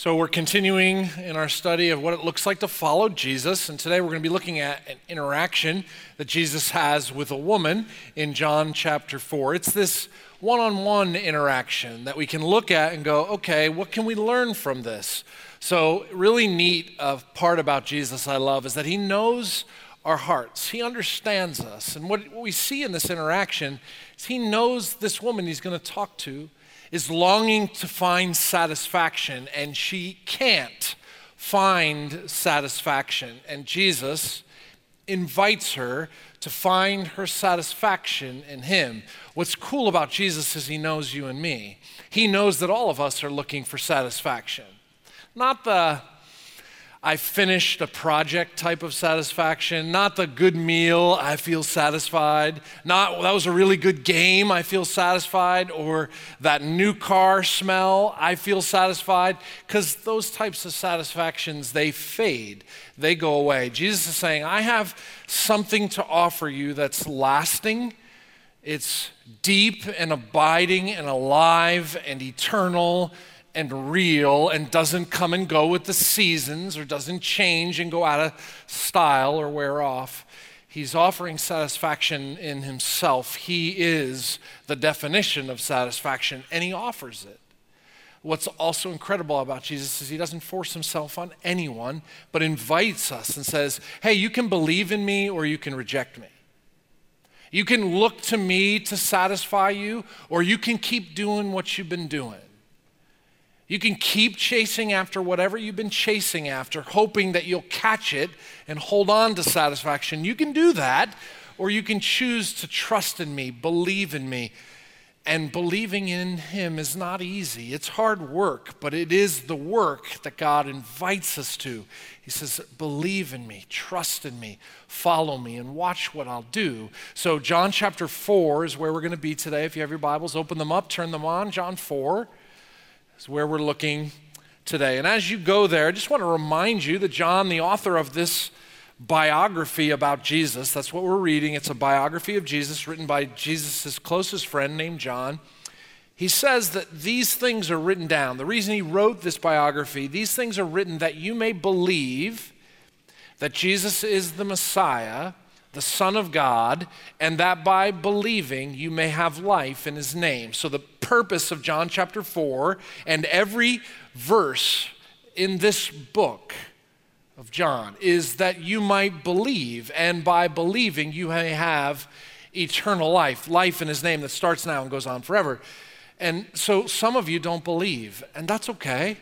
So, we're continuing in our study of what it looks like to follow Jesus. And today we're going to be looking at an interaction that Jesus has with a woman in John chapter 4. It's this one on one interaction that we can look at and go, okay, what can we learn from this? So, really neat part about Jesus I love is that he knows our hearts, he understands us. And what we see in this interaction is he knows this woman he's going to talk to is longing to find satisfaction, and she can't find satisfaction. And Jesus invites her to find her satisfaction in Him. What's cool about Jesus is He knows you and me. He knows that all of us are looking for satisfaction. Not the I finished a project type of satisfaction, not the good meal, I feel satisfied, not that was a really good game, I feel satisfied, or that new car smell, I feel satisfied, because those types of satisfactions, they fade, they go away. Jesus is saying, I have something to offer you that's lasting, it's deep and abiding and alive and eternal and real and doesn't come and go with the seasons or doesn't change and go out of style or wear off. He's offering satisfaction in himself. He is the definition of satisfaction, and he offers it. What's also incredible about Jesus is he doesn't force himself on anyone, but invites us and says, Hey, you can believe in me or you can reject me. You can look to me to satisfy you, or you can keep doing what you've been doing. You can keep chasing after whatever you've been chasing after, hoping that you'll catch it and hold on to satisfaction. You can do that, or you can choose to trust in me, believe in me. And believing in Him is not easy. It's hard work, but it is the work that God invites us to. He says, Believe in me, trust in me, follow me, and watch what I'll do. So, John chapter 4 is where we're going to be today. If you have your Bibles, open them up, turn them on. John 4 is where we're looking today. And as you go there, I just want to remind you that John, the author of this biography about Jesus, that's what we're reading. It's a biography of Jesus written by Jesus' closest friend named John. He says that these things are written down. The reason he wrote this biography, these things are written that you may believe that Jesus is the Messiah the Son of God, and that by believing you may have life in his name. So, the purpose of John chapter 4 and every verse in this book of John is that you might believe, and by believing you may have eternal life, life in his name that starts now and goes on forever. And so, some of you don't believe, and that's okay.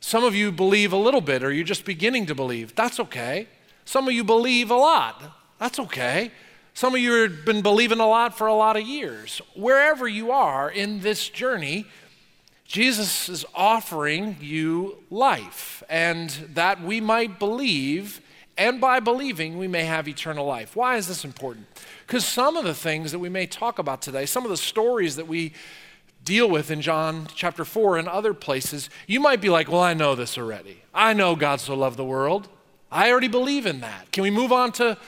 Some of you believe a little bit, or you're just beginning to believe. That's okay. Some of you believe a lot. That's okay. Some of you have been believing a lot for a lot of years. Wherever you are in this journey, Jesus is offering you life, and that we might believe, and by believing, we may have eternal life. Why is this important? Because some of the things that we may talk about today, some of the stories that we deal with in John chapter 4 and other places, you might be like, Well, I know this already. I know God so loved the world. I already believe in that. Can we move on to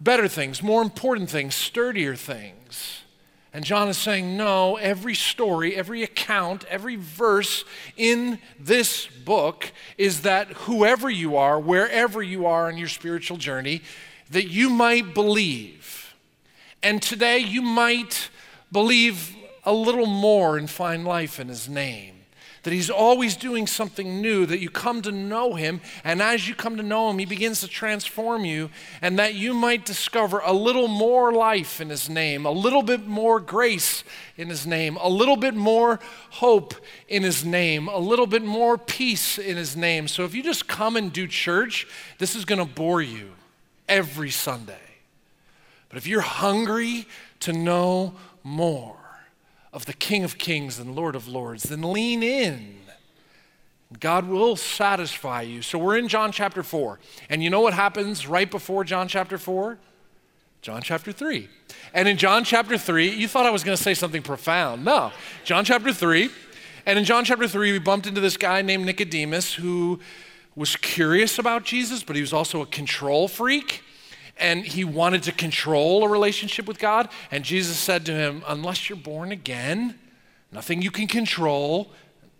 better things, more important things, sturdier things? And John is saying, no, every story, every account, every verse in this book is that whoever you are, wherever you are in your spiritual journey, that you might believe. And today you might believe a little more and find life in his name that He's always doing something new, that you come to know Him, and as you come to know Him, He begins to transform you, and that you might discover a little more life in His name, a little bit more grace in His name, a little bit more hope in His name, a little bit more peace in His name. So if you just come and do church, this is going to bore you every Sunday. But if you're hungry to know more, of the King of Kings and Lord of Lords, then lean in. God will satisfy you. So we're in John chapter 4. And you know what happens right before John chapter 4? John chapter 3. And in John chapter 3, you thought I was going to say something profound. No. John chapter 3. And in John chapter 3, we bumped into this guy named Nicodemus who was curious about Jesus, but he was also a control freak and he wanted to control a relationship with God. And Jesus said to him, Unless you're born again, nothing you can control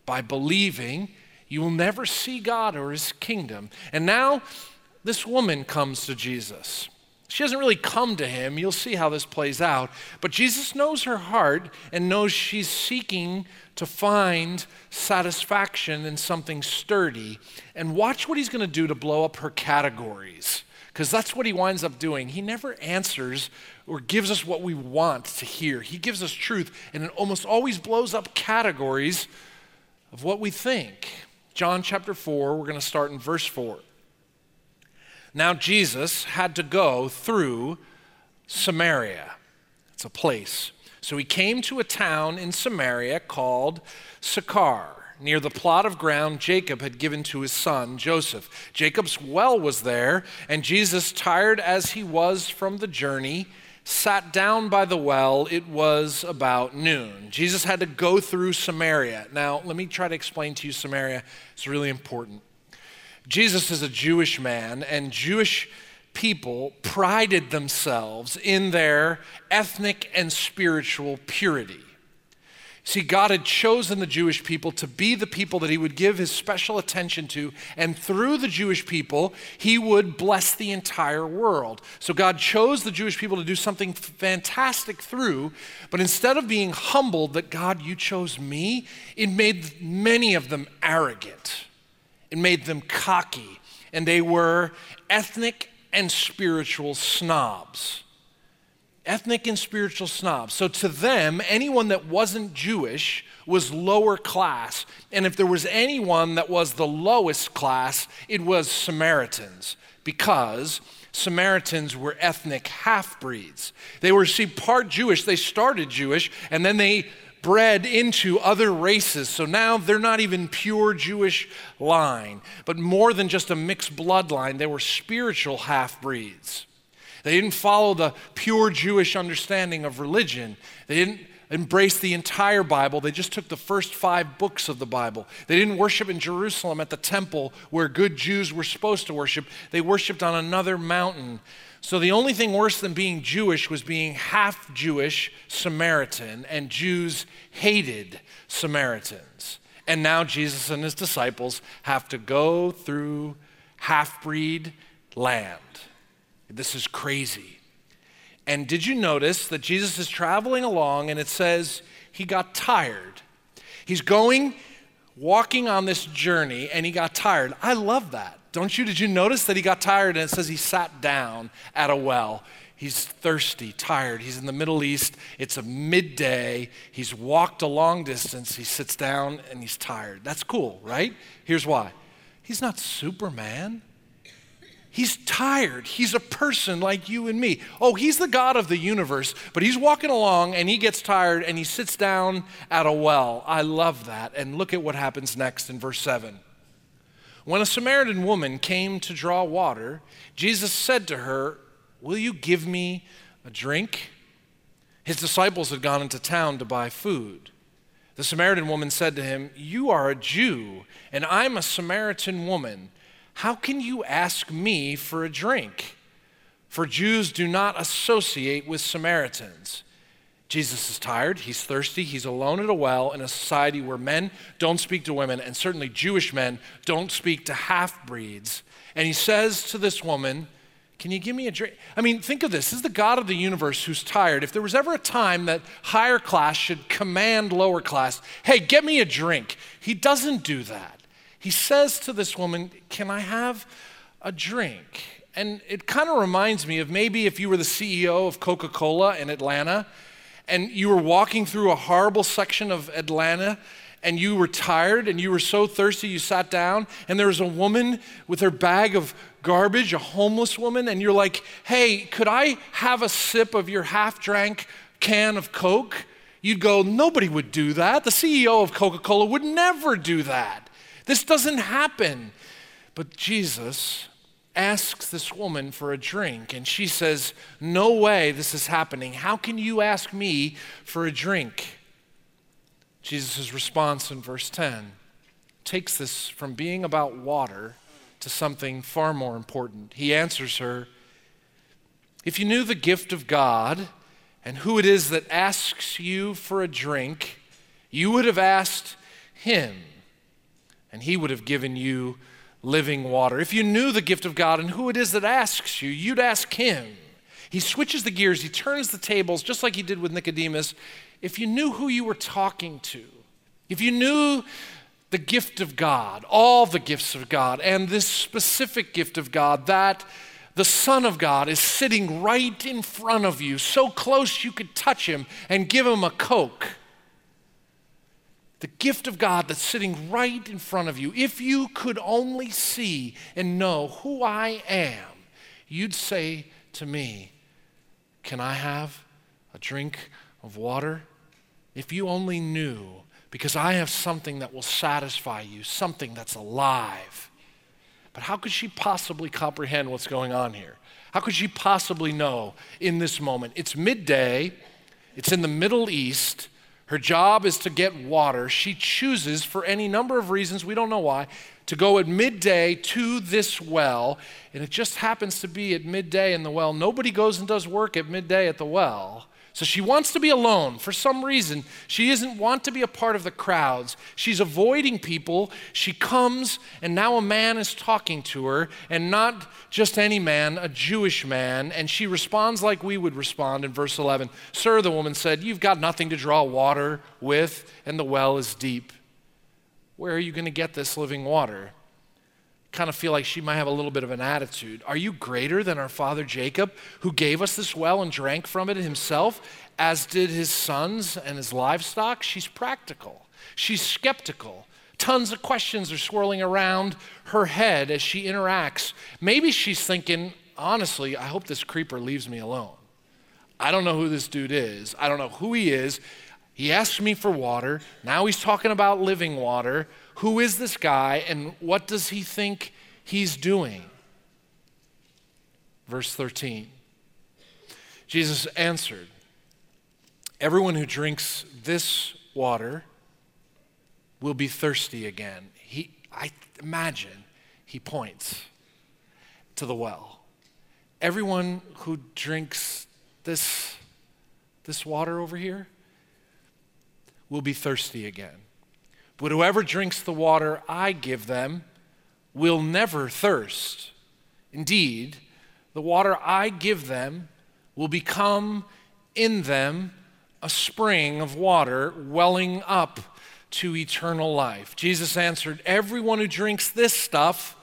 by believing, You will never see God or his kingdom. And now this woman comes to Jesus. She doesn't really come to him. You'll see how this plays out. But Jesus knows her heart and knows she's seeking to find satisfaction in something sturdy. And watch what he's going to do to blow up her categories. Because that's what he winds up doing. He never answers or gives us what we want to hear. He gives us truth, and it almost always blows up categories of what we think. John chapter 4, we're going to start in verse 4. Now, Jesus had to go through Samaria. It's a place. So he came to a town in Samaria called Sychar, near the plot of ground Jacob had given to his son Joseph. Jacob's well was there, and Jesus, tired as he was from the journey, sat down by the well. It was about noon. Jesus had to go through Samaria. Now, let me try to explain to you Samaria. It's really important. Jesus is a Jewish man, and Jewish people prided themselves in their ethnic and spiritual purity. See, God had chosen the Jewish people to be the people that He would give His special attention to, and through the Jewish people, He would bless the entire world. So God chose the Jewish people to do something fantastic through, but instead of being humbled that God, you chose me, it made many of them arrogant. It made them cocky, and they were ethnic and spiritual snobs. Ethnic and spiritual snobs. So to them, anyone that wasn't Jewish was lower class. And if there was anyone that was the lowest class, it was Samaritans, because Samaritans were ethnic half breeds. They were, see, part Jewish. They started Jewish, and then they bred into other races. So now they're not even pure Jewish line, but more than just a mixed bloodline, they were spiritual half breeds. They didn't follow the pure Jewish understanding of religion. They didn't embrace the entire Bible. They just took the first five books of the Bible. They didn't worship in Jerusalem at the temple where good Jews were supposed to worship. They worshiped on another mountain. So the only thing worse than being Jewish was being half Jewish Samaritan, and Jews hated Samaritans. And now Jesus and his disciples have to go through half breed land. This is crazy. And did you notice that Jesus is traveling along and it says he got tired? He's going, walking on this journey, and he got tired. I love that. Don't you? Did you notice that he got tired and it says he sat down at a well? He's thirsty, tired. He's in the Middle East. It's a midday. He's walked a long distance. He sits down and he's tired. That's cool, right? Here's why he's not Superman. He's tired. He's a person like you and me. Oh, he's the God of the universe, but he's walking along and he gets tired and he sits down at a well. I love that. And look at what happens next in verse 7. When a Samaritan woman came to draw water, Jesus said to her, Will you give me a drink? His disciples had gone into town to buy food. The Samaritan woman said to him, You are a Jew, and I'm a Samaritan woman. How can you ask me for a drink? For Jews do not associate with Samaritans. Jesus is tired, he's thirsty, he's alone at a well in a society where men don't speak to women, and certainly Jewish men don't speak to half breeds. And he says to this woman, Can you give me a drink? I mean, think of this. This is the God of the universe who's tired. If there was ever a time that higher class should command lower class, hey, get me a drink, he doesn't do that. He says to this woman, Can I have a drink? And it kind of reminds me of maybe if you were the CEO of Coca Cola in Atlanta and you were walking through a horrible section of Atlanta and you were tired and you were so thirsty you sat down and there was a woman with her bag of garbage, a homeless woman, and you're like, hey, could I have a sip of your half drank can of Coke? You'd go, nobody would do that. The CEO of Coca Cola would never do that. This doesn't happen. But Jesus asks this woman for a drink, and she says, No way this is happening. How can you ask me for a drink? Jesus' response in verse 10 takes this from being about water to something far more important. He answers her, If you knew the gift of God and who it is that asks you for a drink, you would have asked him and he would have given you living water. If you knew the gift of God and who it is that asks you, you'd ask him. He switches the gears, he turns the tables, just like he did with Nicodemus. If you knew who you were talking to, if you knew the gift of God, all the gifts of God, and this specific gift of God, that the Son of God is sitting right in front of you, so close you could touch him and give him a Coke. The gift of God that's sitting right in front of you. If you could only see and know who I am, you'd say to me, Can I have a drink of water? If you only knew, because I have something that will satisfy you, something that's alive. But how could she possibly comprehend what's going on here? How could she possibly know in this moment? It's midday, it's in the Middle East. Her job is to get water. She chooses, for any number of reasons, we don't know why, to go at midday to this well. And it just happens to be at midday in the well. Nobody goes and does work at midday at the well. So she wants to be alone for some reason. She doesn't want to be a part of the crowds. She's avoiding people. She comes, and now a man is talking to her, and not just any man, a Jewish man. And she responds like we would respond in verse 11 Sir, the woman said, You've got nothing to draw water with, and the well is deep. Where are you going to get this living water? Kind of feel like she might have a little bit of an attitude. Are you greater than our father Jacob, who gave us this well and drank from it himself, as did his sons and his livestock? She's practical, she's skeptical. Tons of questions are swirling around her head as she interacts. Maybe she's thinking, honestly, I hope this creeper leaves me alone. I don't know who this dude is. I don't know who he is. He asked me for water. Now he's talking about living water. Who is this guy and what does he think he's doing? Verse 13 Jesus answered, Everyone who drinks this water will be thirsty again. He, I imagine he points to the well. Everyone who drinks this, this water over here will be thirsty again. But whoever drinks the water I give them will never thirst. Indeed, the water I give them will become in them a spring of water welling up to eternal life. Jesus answered, Everyone who drinks this stuff,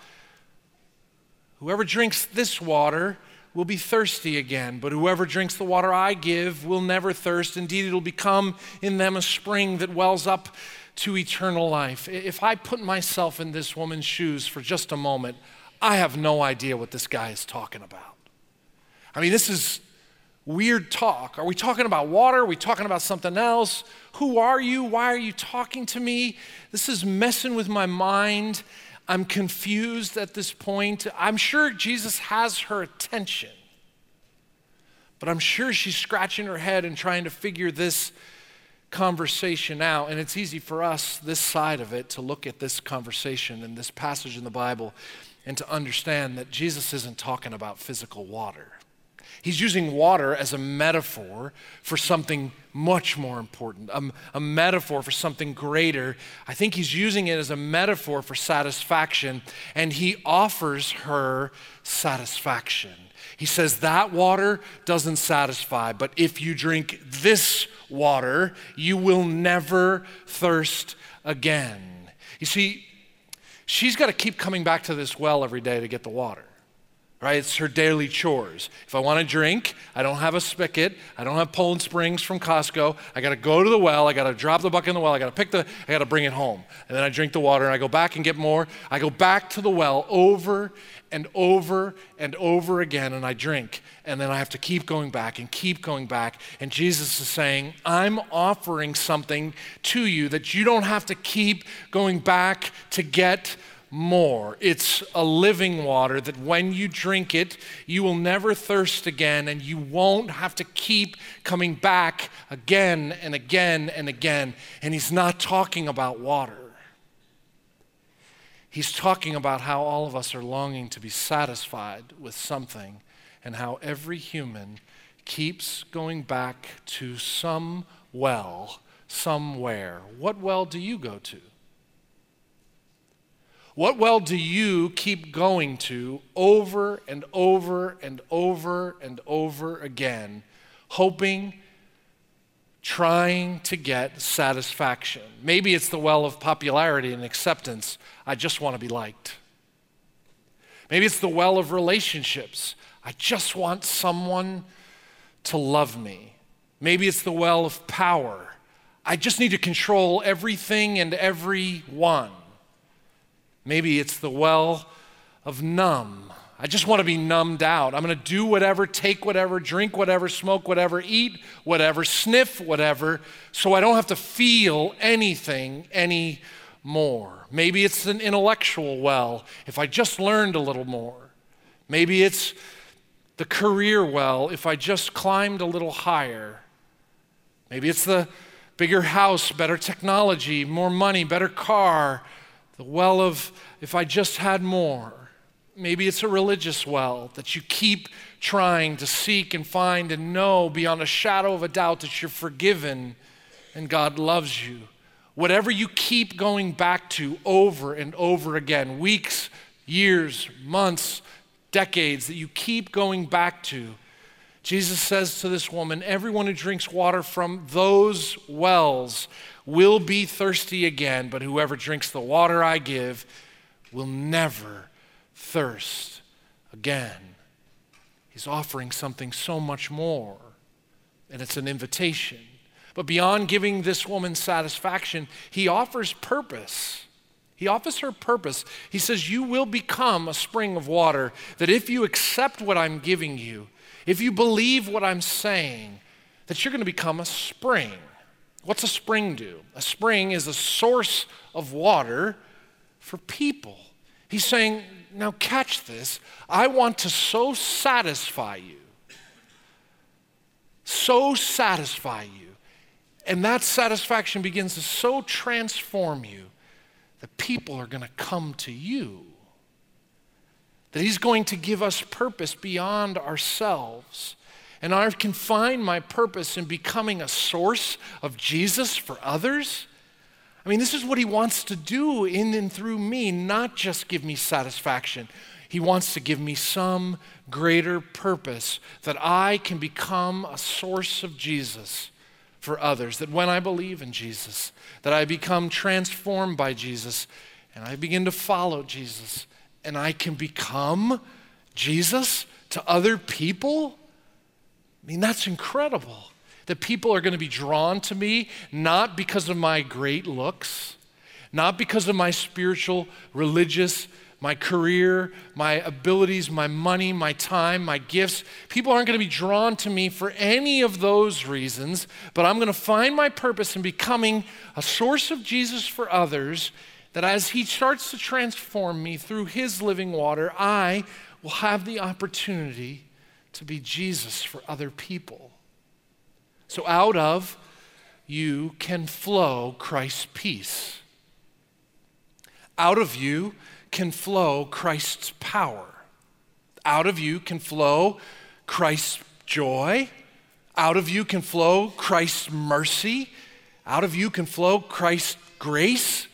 whoever drinks this water, will be thirsty again. But whoever drinks the water I give will never thirst. Indeed, it'll become in them a spring that wells up to eternal life. If I put myself in this woman's shoes for just a moment, I have no idea what this guy is talking about. I mean, this is weird talk. Are we talking about water? Are we talking about something else? Who are you? Why are you talking to me? This is messing with my mind. I'm confused at this point. I'm sure Jesus has her attention, but I'm sure she's scratching her head and trying to figure this conversation out. And it's easy for us, this side of it, to look at this conversation and this passage in the Bible and to understand that Jesus isn't talking about physical water. He's using water as a metaphor for something much more important, a, a, metaphor for something greater. I think he's using it as a metaphor for satisfaction, and he offers her satisfaction. He says, That water doesn't satisfy, but if you drink this water, you will never thirst again. You see, she's got to keep coming back to this well every day to get the water right? It's her daily chores. If I want to drink, I don't have a spigot. I don't have Poland Springs from Costco. I got to go to the well. I got to drop the bucket in the well. I got to pick the, I got to bring it home. And then I drink the water and I go back and get more. I go back to the well over and over and over again and I drink. And then I have to keep going back and keep going back. And Jesus is saying, I'm offering something to you that you don't have to keep going back to get more. It's a living water that when you drink it, you will never thirst again and you won't have to keep coming back again and again and again. And he's not talking about water. He's talking about how all of us are longing to be satisfied with something and how every human keeps going back to some well somewhere. What well do you go to? What well do you keep going to over and over and over and over again, hoping, trying to get satisfaction? Maybe it's the well of popularity and acceptance. I just want to be liked. Maybe it's the well of relationships. I just want someone to love me. Maybe it's the well of power. I just need to control everything and everyone. Maybe it's the well of numb. I just want to be numbed out. I'm going to do whatever, take whatever, drink whatever, smoke whatever, eat whatever, sniff whatever, so I don't have to feel anything anymore. Maybe it's an intellectual well, if I just learned a little more. Maybe it's the career well, if I just climbed a little higher. Maybe it's the bigger house, better technology, more money, better car, the well of if I just had more. Maybe it's a religious well that you keep trying to seek and find and know beyond a shadow of a doubt that you're forgiven and God loves you. Whatever you keep going back to over and over again, weeks, years, months, decades, that you keep going back to, Jesus says to this woman, Everyone who drinks water from those wells will be thirsty again, but whoever drinks the water I give will never thirst again. He's offering something so much more, and it's an invitation. But beyond giving this woman satisfaction, he offers purpose. He offers her purpose. He says, You will become a spring of water, that if you accept what I'm giving you, if you believe what I'm saying, that you're going to become a spring. What's a spring do? A spring is a source of water for people. He's saying, now catch this. I want to so satisfy you, so satisfy you. And that satisfaction begins to so transform you that people are going to come to you. That He's going to give us purpose beyond ourselves. And I can find my purpose in becoming a source of Jesus for others. I mean, this is what he wants to do in and through me, not just give me satisfaction. He wants to give me some greater purpose that I can become a source of Jesus for others. That when I believe in Jesus, that I become transformed by Jesus and I begin to follow Jesus and I can become Jesus to other people. I mean, that's incredible. That people are going to be drawn to me not because of my great looks, not because of my spiritual, religious, my career, my abilities, my money, my time, my gifts. People aren't going to be drawn to me for any of those reasons, but I'm going to find my purpose in becoming a source of Jesus for others. That as He starts to transform me through His living water, I will have the opportunity to be Jesus for other people. So out of you can flow Christ's peace. Out of you can flow Christ's power. Out of you can flow Christ's joy. Out of you can flow Christ's mercy. Out of you can flow Christ's grace.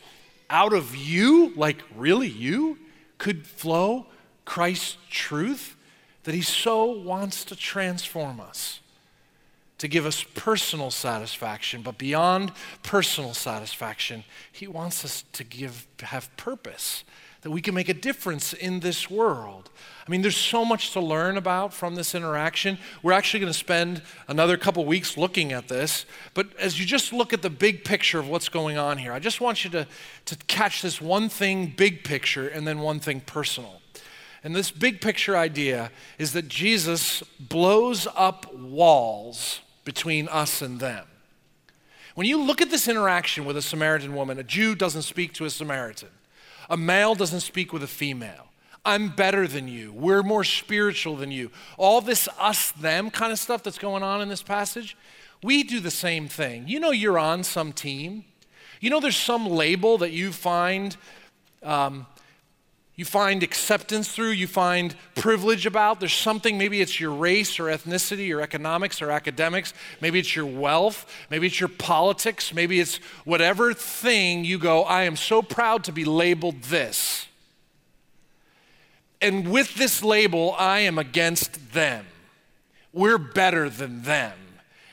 Out of you, like really you, could flow Christ's truth that He so wants to transform us, to give us personal satisfaction. But beyond personal satisfaction, He wants us to give, have purpose, that we can make a difference in this world. I mean, there's so much to learn about from this interaction. We're actually going to spend another couple weeks looking at this. But as you just look at the big picture of what's going on here, I just want you to, to catch this one thing, big picture, and then one thing personal. And this big picture idea is that Jesus blows up walls between us and them. When you look at this interaction with a Samaritan woman, a Jew doesn't speak to a Samaritan, a male doesn't speak with a female. I'm better than you. We're more spiritual than you. All this us them kind of stuff that's going on in this passage, we do the same thing. You know, you're on some team. You know, there's some label that you find um, you find acceptance through, you find privilege about. There's something, maybe it's your race or ethnicity or economics or academics, maybe it's your wealth, maybe it's your politics, maybe it's whatever thing you go, I am so proud to be labeled this. And with this label, I am against them. We're better than them.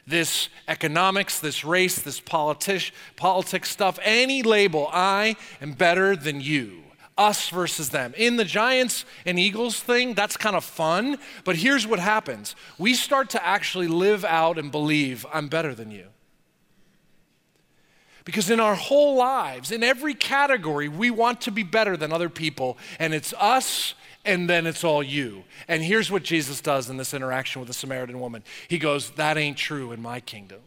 This economics, this race, this politi- politics stuff, any label, I am better than you. Us versus them. In the Giants and Eagles thing, that's kind of fun, but here's what happens we start to actually live out and believe I'm better than you. Because in our whole lives, in every category, we want to be better than other people, and it's us and then it's all you. And here's what Jesus does in this interaction with the Samaritan woman He goes, That ain't true in my kingdom.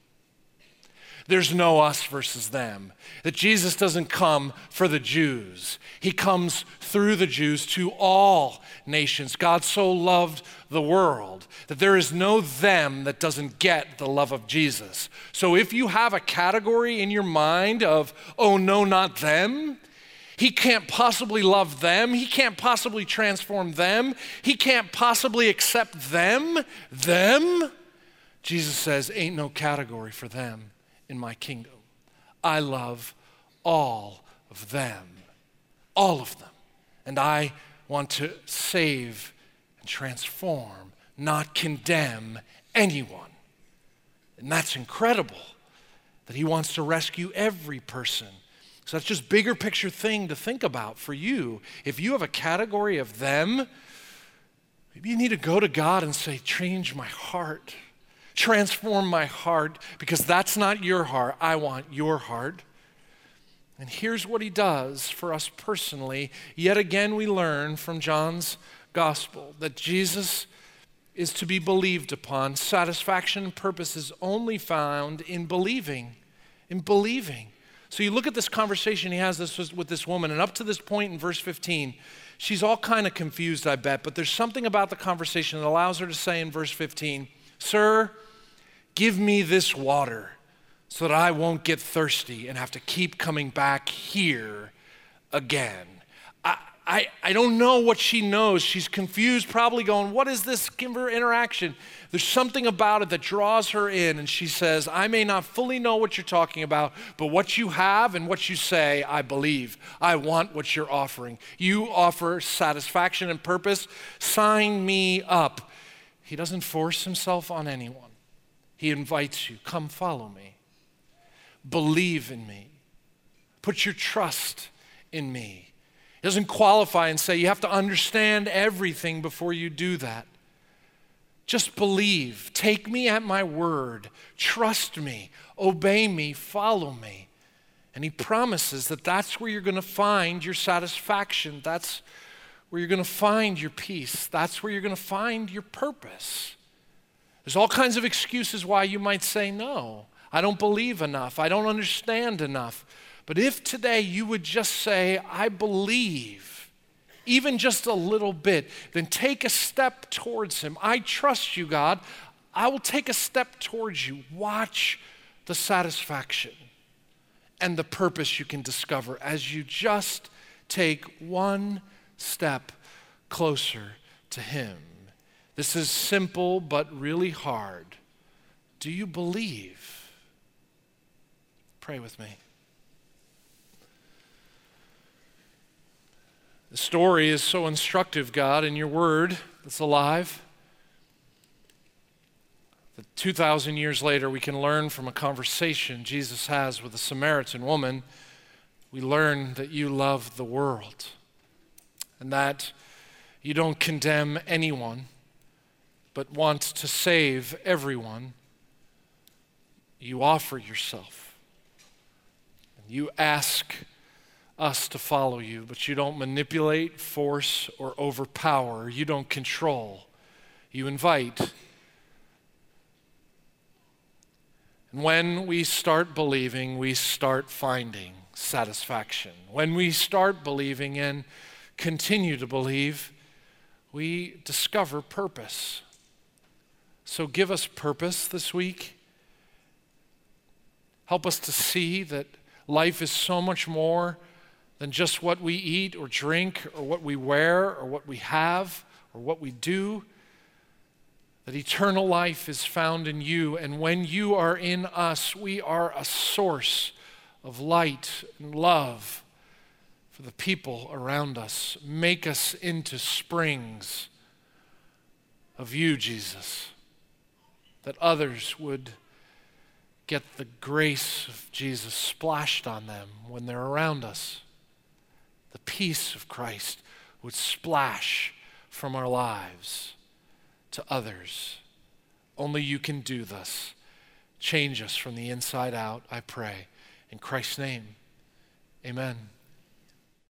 There's no us versus them. That Jesus doesn't come for the Jews, He comes through the Jews to all nations. God so loved the world that there is no them that doesn't get the love of Jesus. So if you have a category in your mind of, oh no, not them, he can't possibly love them. He can't possibly transform them. He can't possibly accept them. Them. Jesus says, Ain't no category for them in my kingdom. I love all of them, all of them. And I want to save and transform, not condemn anyone. And that's incredible that he wants to rescue every person so that's just bigger picture thing to think about for you. If you have a category of them, maybe you need to go to God and say, change my heart. Transform my heart because that's not your heart. I want your heart. And here's what he does for us personally. Yet again, we learn from John's gospel that Jesus is to be believed upon. Satisfaction and purpose is only found in believing. In believing. So you look at this conversation he has this with this woman, and up to this point in verse 15, she's all kind of confused, I bet, but there's something about the conversation that allows her to say in verse 15, Sir, give me this water so that I won't get thirsty and have to keep coming back here again. I, I, I don't know what she knows. She's confused, probably going, What is this Kimber interaction? There's something about it that draws her in, and she says, I may not fully know what you're talking about, but what you have and what you say, I believe. I want what you're offering. You offer satisfaction and purpose. Sign me up. He doesn't force himself on anyone, he invites you, Come follow me. Believe in me. Put your trust in me. He doesn't qualify and say you have to understand everything before you do that. Just believe. Take me at my word. Trust me. Obey me. Follow me. And he promises that that's where you're going to find your satisfaction. That's where you're going to find your peace. That's where you're going to find your purpose. There's all kinds of excuses why you might say no. I don't believe enough. I don't understand enough. But if today you would just say, I believe, even just a little bit, then take a step towards Him. I trust you, God. I will take a step towards you. Watch the satisfaction and the purpose you can discover as you just take one step closer to Him. This is simple but really hard. Do you believe? Pray with me. The story is so instructive, God, in your word that's alive. That 2,000 years later, we can learn from a conversation Jesus has with a Samaritan woman. We learn that you love the world and that you don't condemn anyone, but want to save everyone. You offer yourself. And you ask us to follow you, but you don't manipulate, force, or overpower. You don't control. You invite. And when we start believing, we start finding satisfaction. When we start believing and continue to believe, we discover purpose. So give us purpose this week. Help us to see that life is so much more than just what we eat or drink or what we wear or what we have or what we do. That eternal life is found in you, and when you are in us, we are a source of light and love for the people around us. Make us into springs of you, Jesus, that others would get the grace of Jesus splashed on them when they're around us. The peace of Christ would splash from our lives to others. Only you can do this. Change us from the inside out, I pray. In Christ's name, amen.